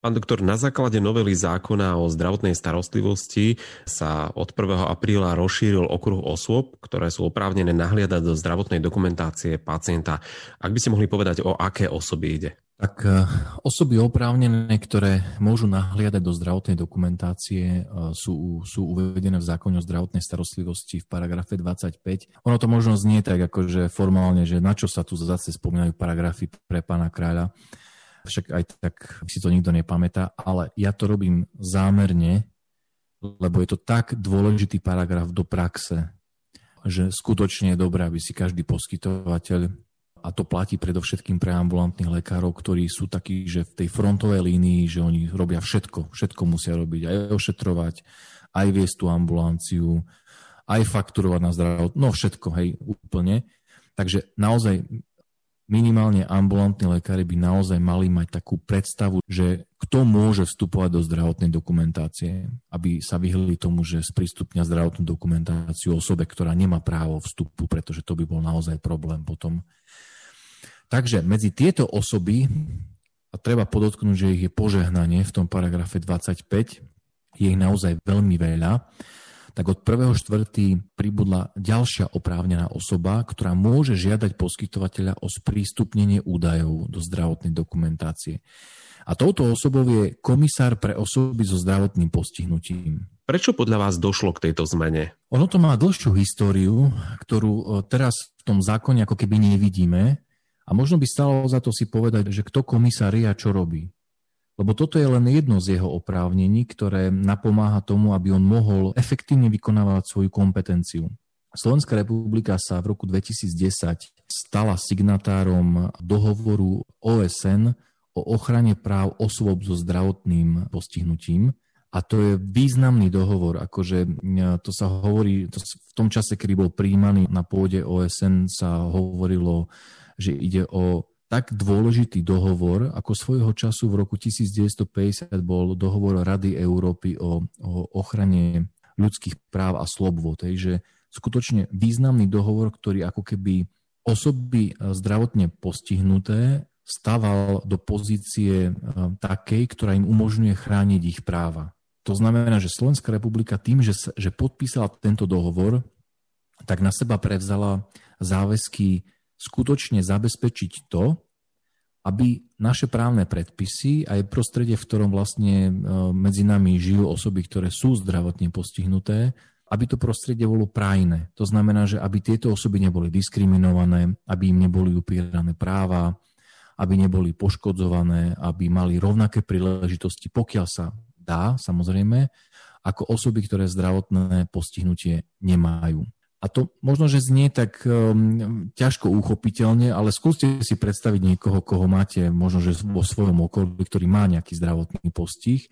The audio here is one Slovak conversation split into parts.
Pán doktor, na základe novely zákona o zdravotnej starostlivosti sa od 1. apríla rozšíril okruh osôb, ktoré sú oprávnené nahliadať do zdravotnej dokumentácie pacienta. Ak by ste mohli povedať, o aké osoby ide? Tak e, osoby oprávnené, ktoré môžu nahliadať do zdravotnej dokumentácie, e, sú, sú uvedené v zákone o zdravotnej starostlivosti v paragrafe 25. Ono to možno znie tak, akože formálne, že na čo sa tu zase spomínajú paragrafy pre pána kráľa však aj tak si to nikto nepamätá, ale ja to robím zámerne, lebo je to tak dôležitý paragraf do praxe, že skutočne je dobré, aby si každý poskytovateľ, a to platí predovšetkým pre ambulantných lekárov, ktorí sú takí, že v tej frontovej línii, že oni robia všetko, všetko musia robiť, aj ošetrovať, aj viesť tú ambulanciu, aj fakturovať na zdravot, no všetko, hej, úplne. Takže naozaj minimálne ambulantní lekári by naozaj mali mať takú predstavu, že kto môže vstupovať do zdravotnej dokumentácie, aby sa vyhli tomu, že sprístupnia zdravotnú dokumentáciu osobe, ktorá nemá právo vstupu, pretože to by bol naozaj problém potom. Takže medzi tieto osoby, a treba podotknúť, že ich je požehnanie v tom paragrafe 25, je ich naozaj veľmi veľa, tak od 1.4. pribudla ďalšia oprávnená osoba, ktorá môže žiadať poskytovateľa o sprístupnenie údajov do zdravotnej dokumentácie. A touto osobou je komisár pre osoby so zdravotným postihnutím. Prečo podľa vás došlo k tejto zmene? Ono to má dlhšiu históriu, ktorú e, teraz v tom zákone ako keby nevidíme. A možno by stalo za to si povedať, že kto komisár je a čo robí. Lebo toto je len jedno z jeho oprávnení, ktoré napomáha tomu, aby on mohol efektívne vykonávať svoju kompetenciu. Slovenská republika sa v roku 2010 stala signatárom dohovoru OSN o ochrane práv osôb so zdravotným postihnutím. A to je významný dohovor, akože to sa hovorí, to v tom čase, kedy bol príjmaný na pôde OSN, sa hovorilo, že ide o tak dôležitý dohovor, ako svojho času v roku 1950 bol dohovor Rady Európy o, o ochrane ľudských práv a slobôd. Takže skutočne významný dohovor, ktorý ako keby osoby e, zdravotne postihnuté staval do pozície e, takej, ktorá im umožňuje chrániť ich práva. To znamená, že Slovenská republika tým, že, že podpísala tento dohovor, tak na seba prevzala záväzky skutočne zabezpečiť to, aby naše právne predpisy aj prostredie, v ktorom vlastne e, medzi nami žijú osoby, ktoré sú zdravotne postihnuté, aby to prostredie bolo prajné. To znamená, že aby tieto osoby neboli diskriminované, aby im neboli upierané práva, aby neboli poškodzované, aby mali rovnaké príležitosti, pokiaľ sa dá, samozrejme, ako osoby, ktoré zdravotné postihnutie nemajú. A to možno, že znie tak um, ťažko uchopiteľne, ale skúste si predstaviť niekoho, koho máte možno, že vo svojom okolí, ktorý má nejaký zdravotný postih,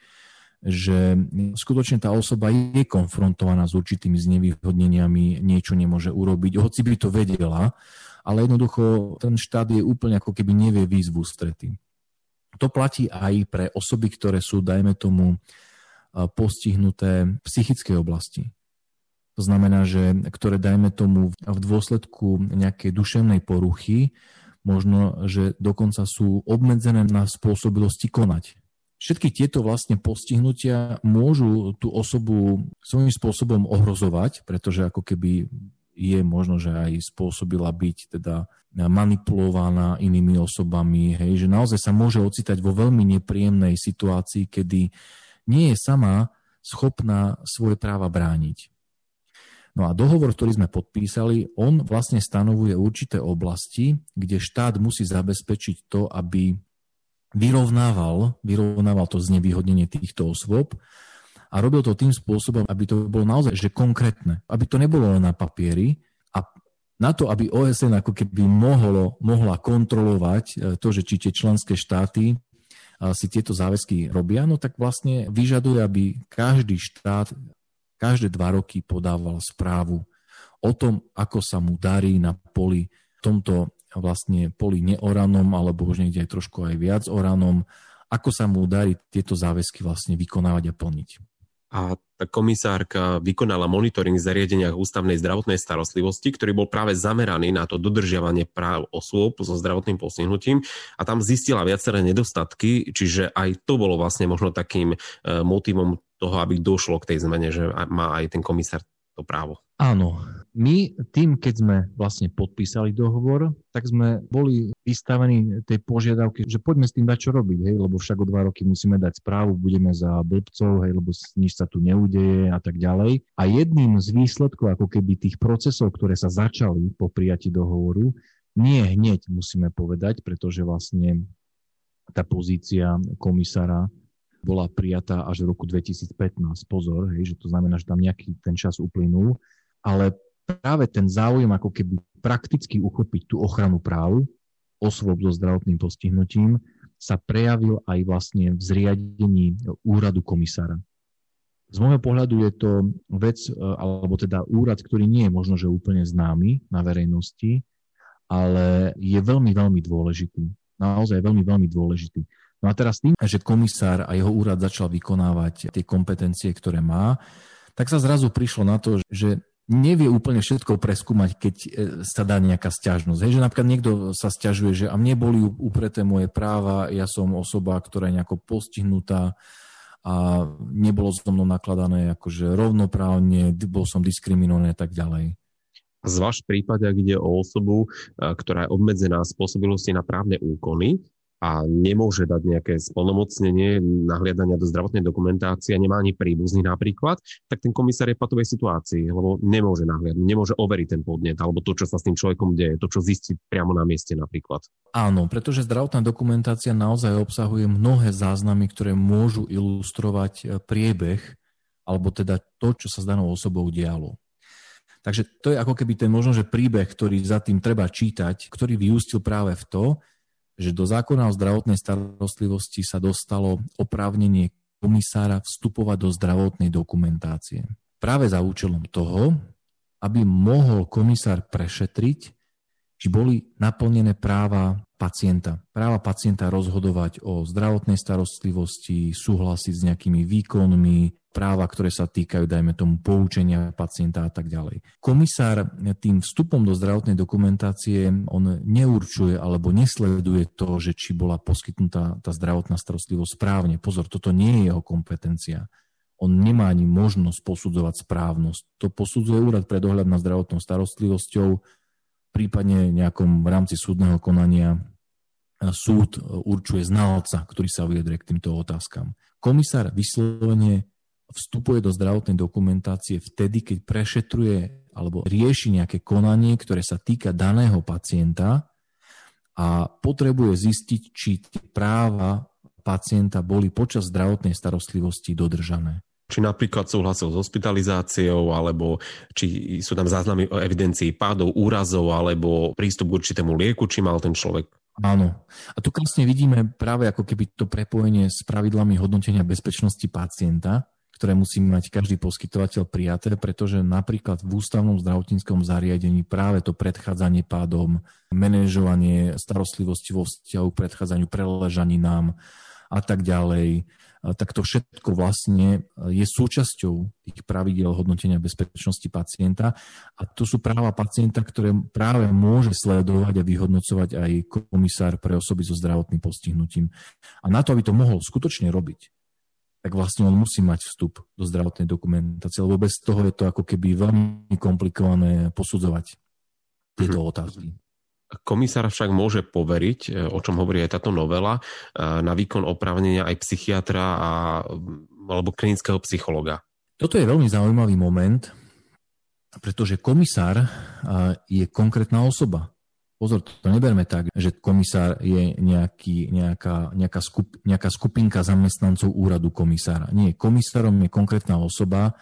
že skutočne tá osoba je konfrontovaná s určitými znevýhodneniami, niečo nemôže urobiť, hoci by to vedela, ale jednoducho ten štát je úplne ako keby nevie výzvu strety. To platí aj pre osoby, ktoré sú, dajme tomu, postihnuté v psychickej oblasti to znamená, že ktoré dajme tomu v dôsledku nejakej duševnej poruchy, možno, že dokonca sú obmedzené na spôsobilosti konať. Všetky tieto vlastne postihnutia môžu tú osobu svojím spôsobom ohrozovať, pretože ako keby je možno, že aj spôsobila byť teda manipulovaná inými osobami, hej, že naozaj sa môže ocitať vo veľmi nepríjemnej situácii, kedy nie je sama schopná svoje práva brániť. No a dohovor, ktorý sme podpísali, on vlastne stanovuje určité oblasti, kde štát musí zabezpečiť to, aby vyrovnával, vyrovnával to znevýhodnenie týchto osôb a robil to tým spôsobom, aby to bolo naozaj že konkrétne, aby to nebolo len na papieri a na to, aby OSN ako keby mohlo, mohla kontrolovať e, to, že či tie členské štáty e, si tieto záväzky robia, no tak vlastne vyžaduje, aby každý štát každé dva roky podával správu o tom, ako sa mu darí na poli, tomto vlastne poli neoranom, alebo už niekde aj trošku aj viac oranom, ako sa mu darí tieto záväzky vlastne vykonávať a plniť. a tá komisárka vykonala monitoring v zariadeniach ústavnej zdravotnej starostlivosti, ktorý bol práve zameraný na to dodržiavanie práv osôb so zdravotným postihnutím a tam zistila viaceré nedostatky, čiže aj to bolo vlastne možno takým e, motivom toho, aby došlo k tej zmene, že má aj ten komisár to právo. Áno. My tým, keď sme vlastne podpísali dohovor, tak sme boli vystavení tej požiadavky, že poďme s tým dať čo robiť, hej, lebo však o dva roky musíme dať správu, budeme za blbcov, hej, lebo nič sa tu neudeje a tak ďalej. A jedným z výsledkov ako keby tých procesov, ktoré sa začali po prijati dohovoru, nie hneď musíme povedať, pretože vlastne tá pozícia komisára bola prijatá až v roku 2015. Pozor, hej, že to znamená, že tam nejaký ten čas uplynul ale práve ten záujem ako keby prakticky uchopiť tú ochranu práv osôb so zdravotným postihnutím sa prejavil aj vlastne v zriadení úradu komisára. Z môjho pohľadu je to vec, e, alebo teda úrad, ktorý nie je možno, že úplne známy na verejnosti, ale je veľmi, veľmi dôležitý. Naozaj veľmi, veľmi dôležitý. No a teraz tým, že komisár a jeho úrad začal vykonávať tie kompetencie, ktoré má, tak sa zrazu prišlo na to, že nevie úplne všetko preskúmať, keď e, sa dá nejaká stiažnosť. Hej, že napríklad niekto sa stiažuje, že a mne boli upreté moje práva, ja som osoba, ktorá je nejako postihnutá a nebolo so mnou nakladané akože rovnoprávne, bol som diskriminovaný a tak ďalej. Zvlášť v prípade, ak ide o osobu, e, ktorá je obmedzená spôsobilosti na právne úkony, a nemôže dať nejaké splnomocnenie nahliadania do zdravotnej dokumentácie a nemá ani príbuzný napríklad, tak ten komisár je v patovej situácii, lebo nemôže nahliadať, nemôže overiť ten podnet alebo to, čo sa s tým človekom deje, to, čo zistí priamo na mieste napríklad. Áno, pretože zdravotná dokumentácia naozaj obsahuje mnohé záznamy, ktoré môžu ilustrovať e, priebeh alebo teda to, čo sa s danou osobou dialo. Takže to je ako keby ten možno, že príbeh, ktorý za tým treba čítať, ktorý vyústil práve v to, že do zákona o zdravotnej starostlivosti sa dostalo oprávnenie komisára vstupovať do zdravotnej dokumentácie. Práve za účelom toho, aby mohol komisár prešetriť, či boli naplnené práva pacienta. Práva pacienta rozhodovať o zdravotnej starostlivosti, súhlasiť s nejakými výkonmi, práva, ktoré sa týkajú, dajme tomu, poučenia pacienta a tak ďalej. Komisár tým vstupom do zdravotnej dokumentácie, on neurčuje alebo nesleduje to, že či bola poskytnutá tá zdravotná starostlivosť správne. Pozor, toto nie je jeho kompetencia. On nemá ani možnosť posudzovať správnosť. To posudzuje úrad pre dohľad nad zdravotnou starostlivosťou, prípadne nejakom v rámci súdneho konania súd určuje znalca, ktorý sa vyjadrie k týmto otázkam. Komisár vyslovene vstupuje do zdravotnej dokumentácie vtedy, keď prešetruje alebo rieši nejaké konanie, ktoré sa týka daného pacienta a potrebuje zistiť, či práva pacienta boli počas zdravotnej starostlivosti dodržané. Či napríklad súhlasil s hospitalizáciou, alebo či sú tam záznamy o evidencii pádov, úrazov, alebo prístup k určitému lieku, či mal ten človek Áno. A tu krásne vidíme práve ako keby to prepojenie s pravidlami hodnotenia bezpečnosti pacienta, ktoré musí mať každý poskytovateľ prijaté, pretože napríklad v ústavnom zdravotníckom zariadení práve to predchádzanie pádom, manažovanie starostlivosti vo vzťahu k predchádzaniu preležaninám a tak ďalej, tak to všetko vlastne je súčasťou tých pravidel hodnotenia bezpečnosti pacienta a to sú práva pacienta, ktoré práve môže sledovať a vyhodnocovať aj komisár pre osoby so zdravotným postihnutím. A na to, aby to mohol skutočne robiť, tak vlastne on musí mať vstup do zdravotnej dokumentácie, lebo bez toho je to ako keby veľmi komplikované posudzovať tieto mhm. otázky. Komisár však môže poveriť, e, o čom hovorí aj táto novela, e, na výkon oprávnenia aj psychiatra a, alebo klinického psychologa. Toto je veľmi zaujímavý moment, pretože komisár je konkrétna osoba. Pozor, to neberme tak, že komisár je nejaký, nejaká, nejaká, skup, nejaká skupinka zamestnancov úradu komisára. Nie, komisárom je konkrétna osoba.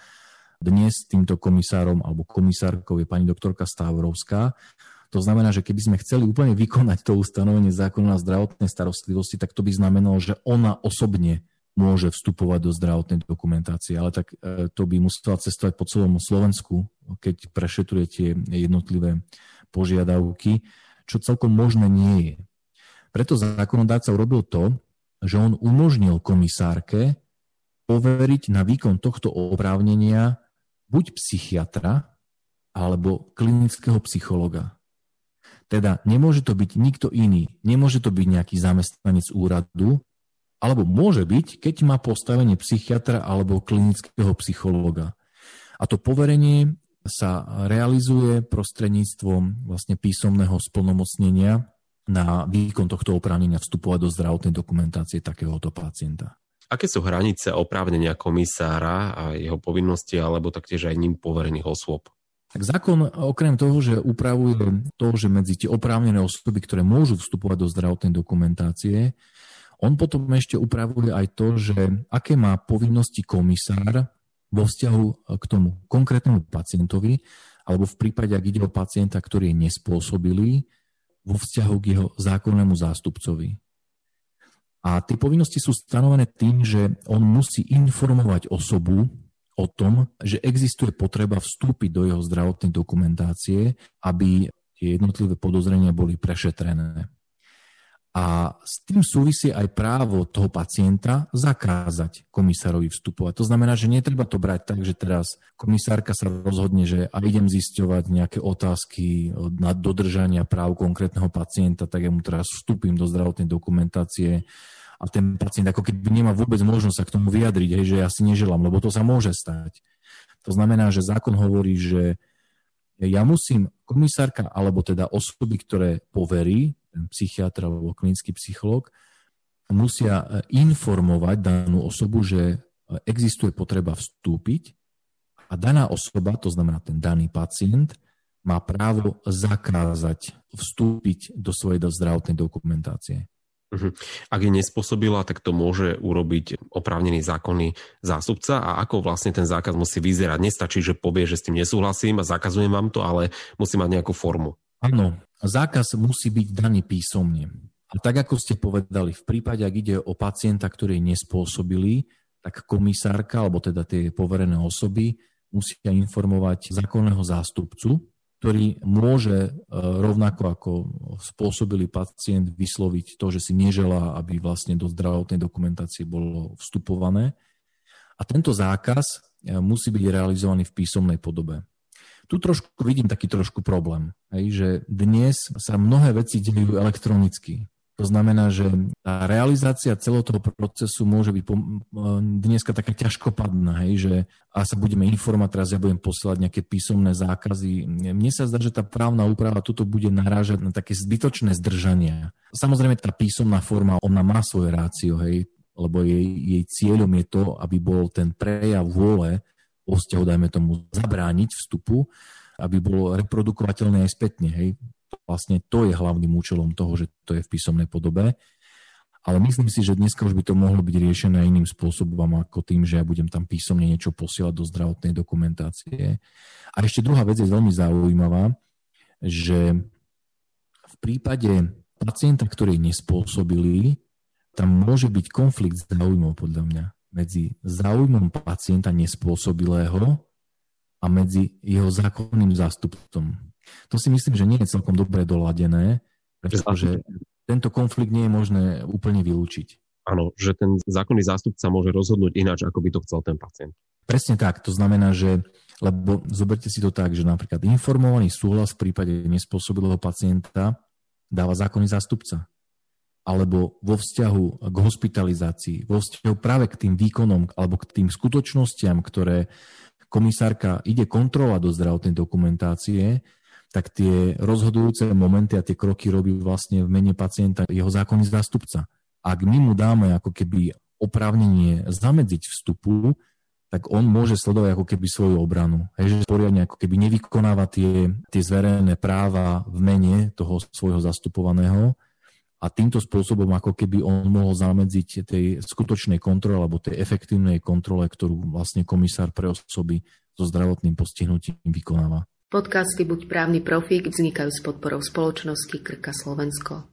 Dnes týmto komisárom alebo komisárkou je pani doktorka Stavrovská. To znamená, že keby sme chceli úplne vykonať to ustanovenie zákona na zdravotnej starostlivosti, tak to by znamenalo, že ona osobne môže vstupovať do zdravotnej dokumentácie, ale tak e, to by musela cestovať po celom Slovensku, keď prešetruje tie jednotlivé požiadavky čo celkom možné nie je. Preto zákonodárca urobil to, že on umožnil komisárke poveriť na výkon tohto oprávnenia buď psychiatra alebo klinického psychologa. Teda nemôže to byť nikto iný, nemôže to byť nejaký zamestnanec úradu, alebo môže byť, keď má postavenie psychiatra alebo klinického psychologa. A to poverenie sa realizuje prostredníctvom vlastne písomného splnomocnenia na výkon tohto oprávnenia vstupovať do zdravotnej dokumentácie takéhoto pacienta. Aké sú hranice oprávnenia komisára a jeho povinnosti alebo taktiež aj ním poverených osôb? Tak zákon okrem toho, že upravuje to, že medzi tie oprávnené osoby, ktoré môžu vstupovať do zdravotnej dokumentácie, on potom ešte upravuje aj to, že aké má povinnosti komisár vo vzťahu k tomu konkrétnemu pacientovi, alebo v prípade, ak ide o pacienta, ktorý je nespôsobilý, vo vzťahu k jeho zákonnému zástupcovi. A tie povinnosti sú stanovené tým, že on musí informovať osobu o tom, že existuje potreba vstúpiť do jeho zdravotnej dokumentácie, aby tie jednotlivé podozrenia boli prešetrené. A s tým súvisí aj právo toho pacienta zakázať komisárovi vstupovať. To znamená, že netreba to brať tak, že teraz komisárka sa rozhodne, že a idem zisťovať nejaké otázky na dodržania práv konkrétneho pacienta, tak ja mu teraz vstúpim do zdravotnej dokumentácie a ten pacient ako keby nemá vôbec možnosť sa k tomu vyjadriť, hej, že ja si neželám, lebo to sa môže stať. To znamená, že zákon hovorí, že ja musím komisárka alebo teda osoby, ktoré poverí, ten psychiatr alebo klinický psychológ, musia e, informovať danú osobu, že e, existuje potreba vstúpiť a daná osoba, to znamená ten daný pacient, má právo zakázať vstúpiť do svojej zdravotnej dokumentácie. Mhm. Ak je nespôsobila, tak to môže urobiť oprávnený zákonný zástupca a ako vlastne ten zákaz musí vyzerať. Nestačí, že povie, že s tým nesúhlasím a zakazujem vám to, ale musí mať nejakú formu. Áno, zákaz musí byť daný písomne. A tak ako ste povedali, v prípade, ak ide o pacienta, ktorý je nespôsobilý, tak komisárka, alebo teda tie poverené osoby, musia informovať zákonného zástupcu, ktorý môže e, rovnako ako spôsobili pacient vysloviť to, že si neželá, aby vlastne do zdravotnej dokumentácie bolo vstupované. A tento zákaz e, musí byť realizovaný v písomnej podobe. Tu trošku vidím taký trošku problém, hej, že dnes sa mnohé veci dejú elektronicky. To znamená, že tá realizácia celého toho procesu môže byť dneska taká ťažkopadná, hej, že a sa budeme informovať, teraz ja budem posielať nejaké písomné zákazy. Mne sa zdá, že tá právna úprava tuto bude narážať na také zbytočné zdržania. Samozrejme, tá písomná forma, ona má svoje rácio, hej, lebo jej, jej cieľom je to, aby bol ten prejav vôle vzťahu, dajme tomu, zabrániť vstupu, aby bolo reprodukovateľné aj spätne. Hej. Vlastne to je hlavným účelom toho, že to je v písomnej podobe. Ale myslím si, že dneska už by to mohlo byť riešené iným spôsobom ako tým, že ja budem tam písomne niečo posielať do zdravotnej dokumentácie. A ešte druhá vec je veľmi zaujímavá, že v prípade pacienta, ktorý je nespôsobilý, tam môže byť konflikt záujmov podľa mňa medzi záujmom pacienta nespôsobilého a medzi jeho zákonným zástupcom. To si myslím, že nie je celkom dobre doladené, pretože tento konflikt nie je možné úplne vylúčiť. Áno, že ten zákonný zástupca môže rozhodnúť ináč, ako by to chcel ten pacient. Presne tak. To znamená, že, lebo zoberte si to tak, že napríklad informovaný súhlas v prípade nespôsobilého pacienta dáva zákonný zástupca alebo vo vzťahu k hospitalizácii, vo vzťahu práve k tým výkonom alebo k tým skutočnostiam, ktoré komisárka ide kontrolovať do zdravotnej dokumentácie, tak tie rozhodujúce momenty a tie kroky robí vlastne v mene pacienta jeho zákonný zástupca. Ak my mu dáme ako keby oprávnenie zamedziť vstupu, tak on môže sledovať ako keby svoju obranu. Hej, že poriadne ako keby nevykonáva tie, tie zverejné práva v mene toho svojho zastupovaného, a týmto spôsobom ako keby on mohol zamedziť tej skutočnej kontrole alebo tej efektívnej kontrole, ktorú vlastne komisár pre osoby so zdravotným postihnutím vykonáva. Podcasty Buď právny profík vznikajú s podporou spoločnosti Krka Slovensko.